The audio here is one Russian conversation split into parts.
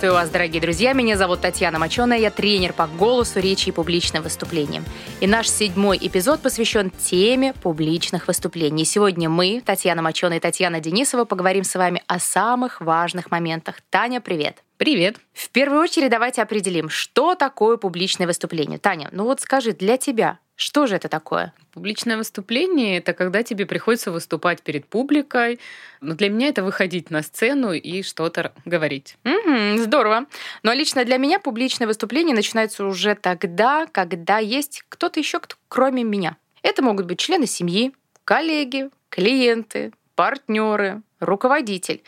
Приветствую вас, дорогие друзья. Меня зовут Татьяна Моченая. Я тренер по голосу, речи и публичным выступлениям. И наш седьмой эпизод посвящен теме публичных выступлений. Сегодня мы, Татьяна Моченая и Татьяна Денисова, поговорим с вами о самых важных моментах. Таня, привет. Привет. В первую очередь давайте определим, что такое публичное выступление. Таня, ну вот скажи, для тебя что же это такое? Публичное выступление — это когда тебе приходится выступать перед публикой. Но для меня это выходить на сцену и что-то говорить. Угу, здорово. Но лично для меня публичное выступление начинается уже тогда, когда есть кто-то еще, кто, кроме меня. Это могут быть члены семьи, коллеги, клиенты, партнеры, руководитель.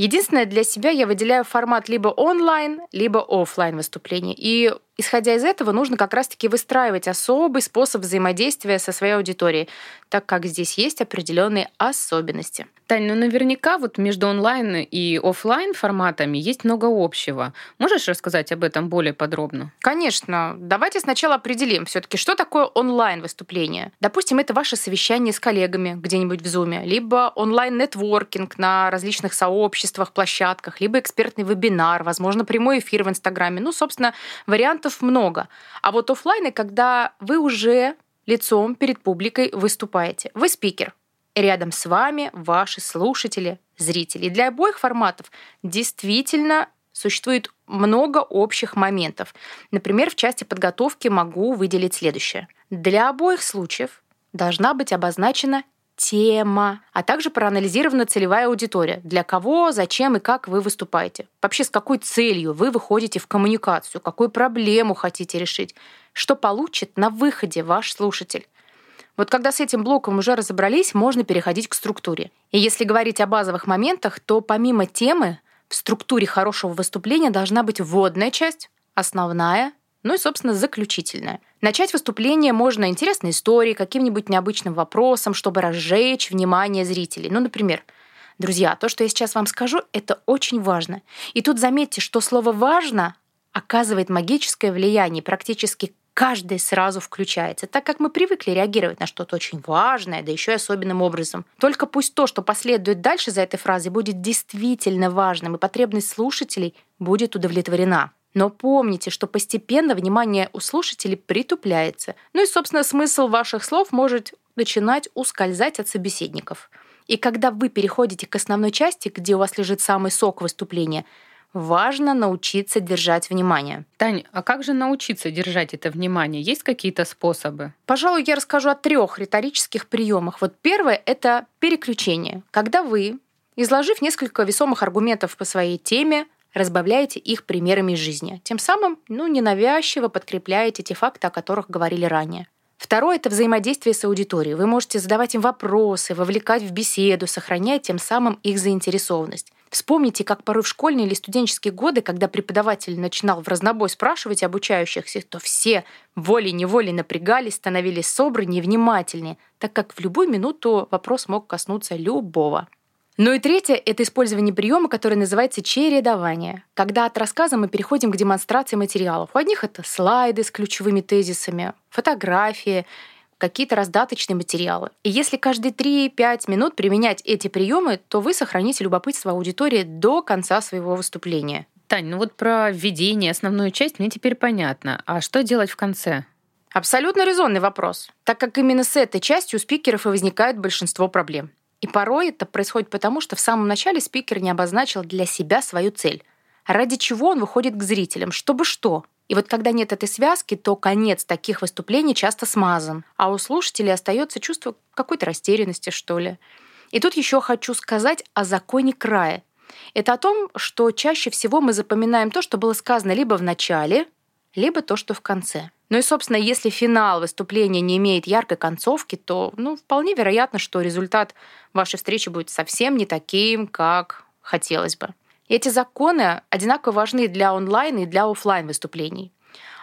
Единственное, для себя я выделяю формат либо онлайн, либо офлайн выступления. И исходя из этого, нужно как раз-таки выстраивать особый способ взаимодействия со своей аудиторией, так как здесь есть определенные особенности. Тань, ну наверняка вот между онлайн и офлайн форматами есть много общего. Можешь рассказать об этом более подробно? Конечно. Давайте сначала определим все-таки, что такое онлайн выступление. Допустим, это ваше совещание с коллегами где-нибудь в Zoom, либо онлайн-нетворкинг на различных сообществах, площадках, либо экспертный вебинар, возможно, прямой эфир в Инстаграме. Ну, собственно, вариантов много. А вот офлайн, когда вы уже лицом перед публикой выступаете. Вы спикер, рядом с вами ваши слушатели, зрители. И для обоих форматов действительно существует много общих моментов. Например, в части подготовки могу выделить следующее. Для обоих случаев должна быть обозначена тема, а также проанализирована целевая аудитория. Для кого, зачем и как вы выступаете. Вообще, с какой целью вы выходите в коммуникацию, какую проблему хотите решить, что получит на выходе ваш слушатель. Вот когда с этим блоком уже разобрались, можно переходить к структуре. И если говорить о базовых моментах, то помимо темы в структуре хорошего выступления должна быть вводная часть, основная, ну и, собственно, заключительная. Начать выступление можно интересной историей, каким-нибудь необычным вопросом, чтобы разжечь внимание зрителей. Ну, например, Друзья, то, что я сейчас вам скажу, это очень важно. И тут заметьте, что слово «важно» оказывает магическое влияние. Практически каждый сразу включается, так как мы привыкли реагировать на что-то очень важное, да еще и особенным образом. Только пусть то, что последует дальше за этой фразой, будет действительно важным, и потребность слушателей будет удовлетворена. Но помните, что постепенно внимание у слушателей притупляется. Ну и, собственно, смысл ваших слов может начинать ускользать от собеседников. И когда вы переходите к основной части, где у вас лежит самый сок выступления, важно научиться держать внимание. Тань, а как же научиться держать это внимание? Есть какие-то способы? Пожалуй, я расскажу о трех риторических приемах. Вот первое — это переключение. Когда вы, изложив несколько весомых аргументов по своей теме, разбавляете их примерами из жизни. Тем самым, ну, ненавязчиво подкрепляете те факты, о которых говорили ранее. Второе — это взаимодействие с аудиторией. Вы можете задавать им вопросы, вовлекать в беседу, сохраняя тем самым их заинтересованность. Вспомните, как порой в школьные или студенческие годы, когда преподаватель начинал в разнобой спрашивать обучающихся, то все волей-неволей напрягались, становились собраны и внимательнее, так как в любую минуту вопрос мог коснуться любого. Ну и третье — это использование приема, который называется чередование, когда от рассказа мы переходим к демонстрации материалов. У одних это слайды с ключевыми тезисами, фотографии, какие-то раздаточные материалы. И если каждые 3-5 минут применять эти приемы, то вы сохраните любопытство аудитории до конца своего выступления. Тань, ну вот про введение, основную часть мне теперь понятно. А что делать в конце? Абсолютно резонный вопрос, так как именно с этой частью у спикеров и возникает большинство проблем. И порой это происходит потому, что в самом начале спикер не обозначил для себя свою цель. Ради чего он выходит к зрителям? Чтобы что? И вот когда нет этой связки, то конец таких выступлений часто смазан, а у слушателей остается чувство какой-то растерянности, что ли. И тут еще хочу сказать о законе края. Это о том, что чаще всего мы запоминаем то, что было сказано либо в начале, либо то, что в конце. Ну и, собственно, если финал выступления не имеет яркой концовки, то ну, вполне вероятно, что результат вашей встречи будет совсем не таким, как хотелось бы. Эти законы одинаково важны для онлайн и для офлайн выступлений.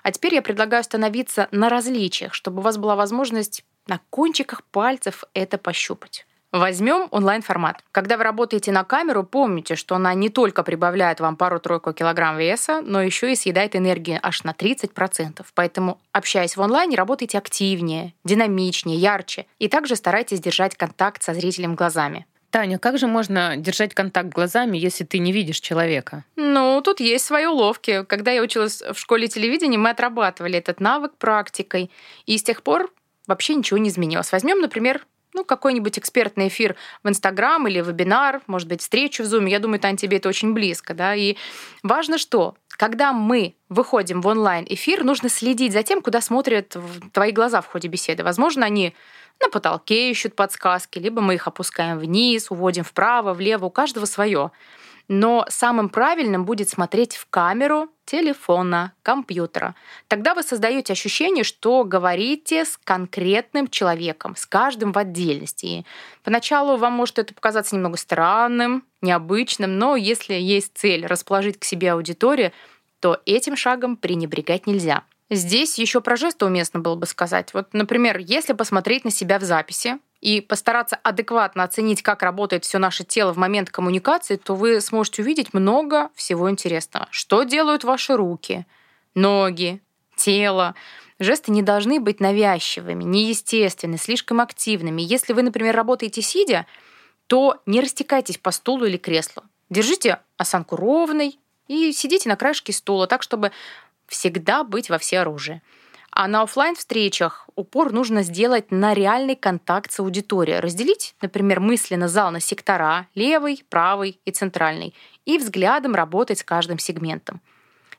А теперь я предлагаю остановиться на различиях, чтобы у вас была возможность на кончиках пальцев это пощупать. Возьмем онлайн-формат. Когда вы работаете на камеру, помните, что она не только прибавляет вам пару-тройку килограмм веса, но еще и съедает энергию аж на 30%. Поэтому, общаясь в онлайне, работайте активнее, динамичнее, ярче. И также старайтесь держать контакт со зрителем глазами. Таня, как же можно держать контакт глазами, если ты не видишь человека? Ну, тут есть свои уловки. Когда я училась в школе телевидения, мы отрабатывали этот навык практикой. И с тех пор вообще ничего не изменилось. Возьмем, например, ну, какой-нибудь экспертный эфир в Инстаграм или вебинар, может быть, встречу в Zoom. Я думаю, Тань, тебе это очень близко, да. И важно что? Когда мы выходим в онлайн-эфир, нужно следить за тем, куда смотрят твои глаза в ходе беседы. Возможно, они на потолке ищут подсказки, либо мы их опускаем вниз, уводим вправо, влево, у каждого свое. Но самым правильным будет смотреть в камеру телефона, компьютера. Тогда вы создаете ощущение, что говорите с конкретным человеком, с каждым в отдельности. И поначалу вам может это показаться немного странным, необычным, но если есть цель расположить к себе аудиторию, то этим шагом пренебрегать нельзя. Здесь еще про жесты уместно было бы сказать. Вот, например, если посмотреть на себя в записи и постараться адекватно оценить, как работает все наше тело в момент коммуникации, то вы сможете увидеть много всего интересного. Что делают ваши руки, ноги, тело. Жесты не должны быть навязчивыми, неестественными, слишком активными. Если вы, например, работаете сидя, то не растекайтесь по стулу или креслу. Держите осанку ровной и сидите на краешке стула так, чтобы всегда быть во всеоружии. А на офлайн встречах упор нужно сделать на реальный контакт с аудиторией. Разделить, например, мысленно зал на сектора, левый, правый и центральный, и взглядом работать с каждым сегментом.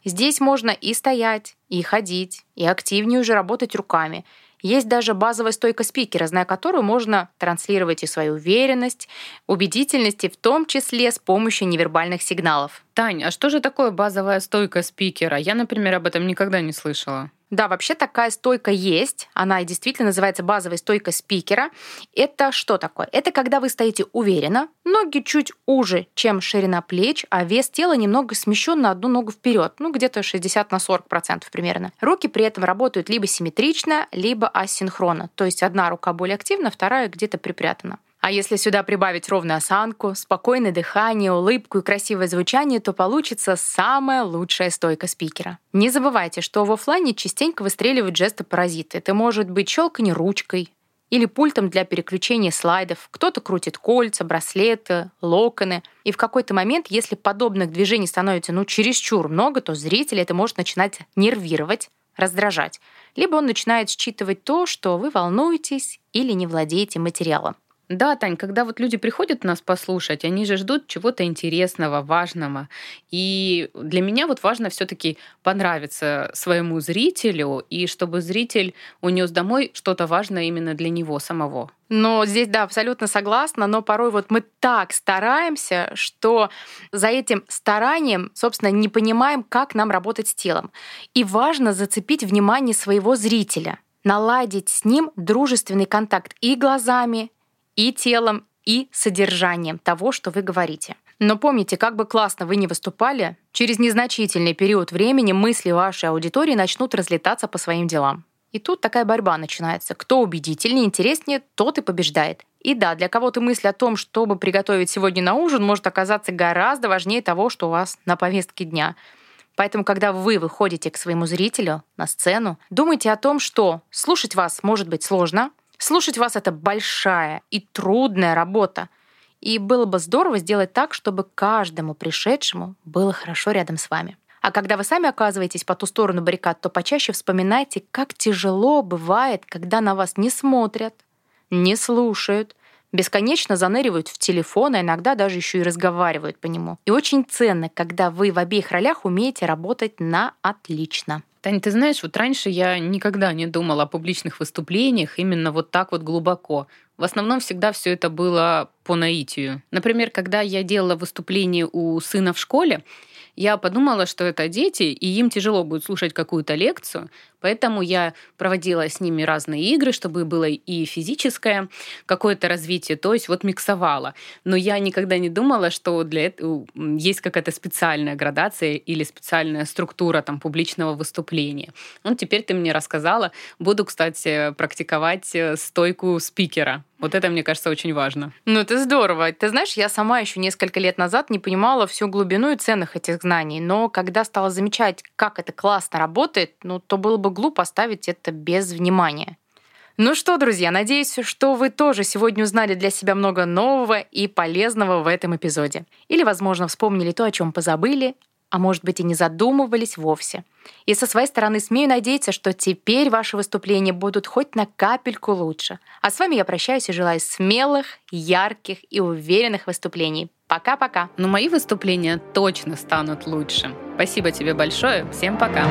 Здесь можно и стоять, и ходить, и активнее уже работать руками. Есть даже базовая стойка спикера, зная которую можно транслировать и свою уверенность, убедительность, и в том числе с помощью невербальных сигналов. Тань, а что же такое базовая стойка спикера? Я, например, об этом никогда не слышала. Да, вообще такая стойка есть. Она действительно называется базовая стойка спикера. Это что такое? Это когда вы стоите уверенно, ноги чуть уже, чем ширина плеч, а вес тела немного смещен на одну ногу вперед, ну где-то 60 на 40 процентов примерно. Руки при этом работают либо симметрично, либо асинхронно. То есть одна рука более активна, вторая где-то припрятана. А если сюда прибавить ровную осанку, спокойное дыхание, улыбку и красивое звучание, то получится самая лучшая стойка спикера. Не забывайте, что в офлайне частенько выстреливают жесты паразиты. Это может быть щелканье ручкой, или пультом для переключения слайдов. Кто-то крутит кольца, браслеты, локоны. И в какой-то момент, если подобных движений становится ну, чересчур много, то зритель это может начинать нервировать, раздражать. Либо он начинает считывать то, что вы волнуетесь или не владеете материалом. Да, Тань, когда вот люди приходят нас послушать, они же ждут чего-то интересного, важного. И для меня вот важно все таки понравиться своему зрителю, и чтобы зритель унес домой что-то важное именно для него самого. Но здесь, да, абсолютно согласна, но порой вот мы так стараемся, что за этим старанием, собственно, не понимаем, как нам работать с телом. И важно зацепить внимание своего зрителя, наладить с ним дружественный контакт и глазами, и телом, и содержанием того, что вы говорите. Но помните, как бы классно вы ни выступали, через незначительный период времени мысли вашей аудитории начнут разлетаться по своим делам. И тут такая борьба начинается. Кто убедительнее, интереснее, тот и побеждает. И да, для кого-то мысль о том, чтобы приготовить сегодня на ужин, может оказаться гораздо важнее того, что у вас на повестке дня. Поэтому, когда вы выходите к своему зрителю на сцену, думайте о том, что слушать вас может быть сложно, Слушать вас — это большая и трудная работа. И было бы здорово сделать так, чтобы каждому пришедшему было хорошо рядом с вами. А когда вы сами оказываетесь по ту сторону баррикад, то почаще вспоминайте, как тяжело бывает, когда на вас не смотрят, не слушают, бесконечно заныривают в телефон, а иногда даже еще и разговаривают по нему. И очень ценно, когда вы в обеих ролях умеете работать на отлично. Таня, ты знаешь, вот раньше я никогда не думала о публичных выступлениях именно вот так вот глубоко. В основном всегда все это было по наитию. Например, когда я делала выступление у сына в школе, я подумала, что это дети, и им тяжело будет слушать какую-то лекцию, поэтому я проводила с ними разные игры, чтобы было и физическое какое-то развитие, то есть вот миксовала. Но я никогда не думала, что для этого есть какая-то специальная градация или специальная структура там публичного выступления. Ну, теперь ты мне рассказала. Буду, кстати, практиковать э, стойку спикера. Вот это, мне кажется, очень важно. Ну, это здорово. Ты знаешь, я сама еще несколько лет назад не понимала всю глубину и ценных этих знаний, но когда стала замечать, как это классно работает, ну, то было бы глупо оставить это без внимания. Ну что, друзья, надеюсь, что вы тоже сегодня узнали для себя много нового и полезного в этом эпизоде. Или, возможно, вспомнили то, о чем позабыли, а может быть и не задумывались вовсе. И со своей стороны смею надеяться, что теперь ваши выступления будут хоть на капельку лучше. А с вами я прощаюсь и желаю смелых, ярких и уверенных выступлений. Пока-пока. Но мои выступления точно станут лучше. Спасибо тебе большое. Всем пока.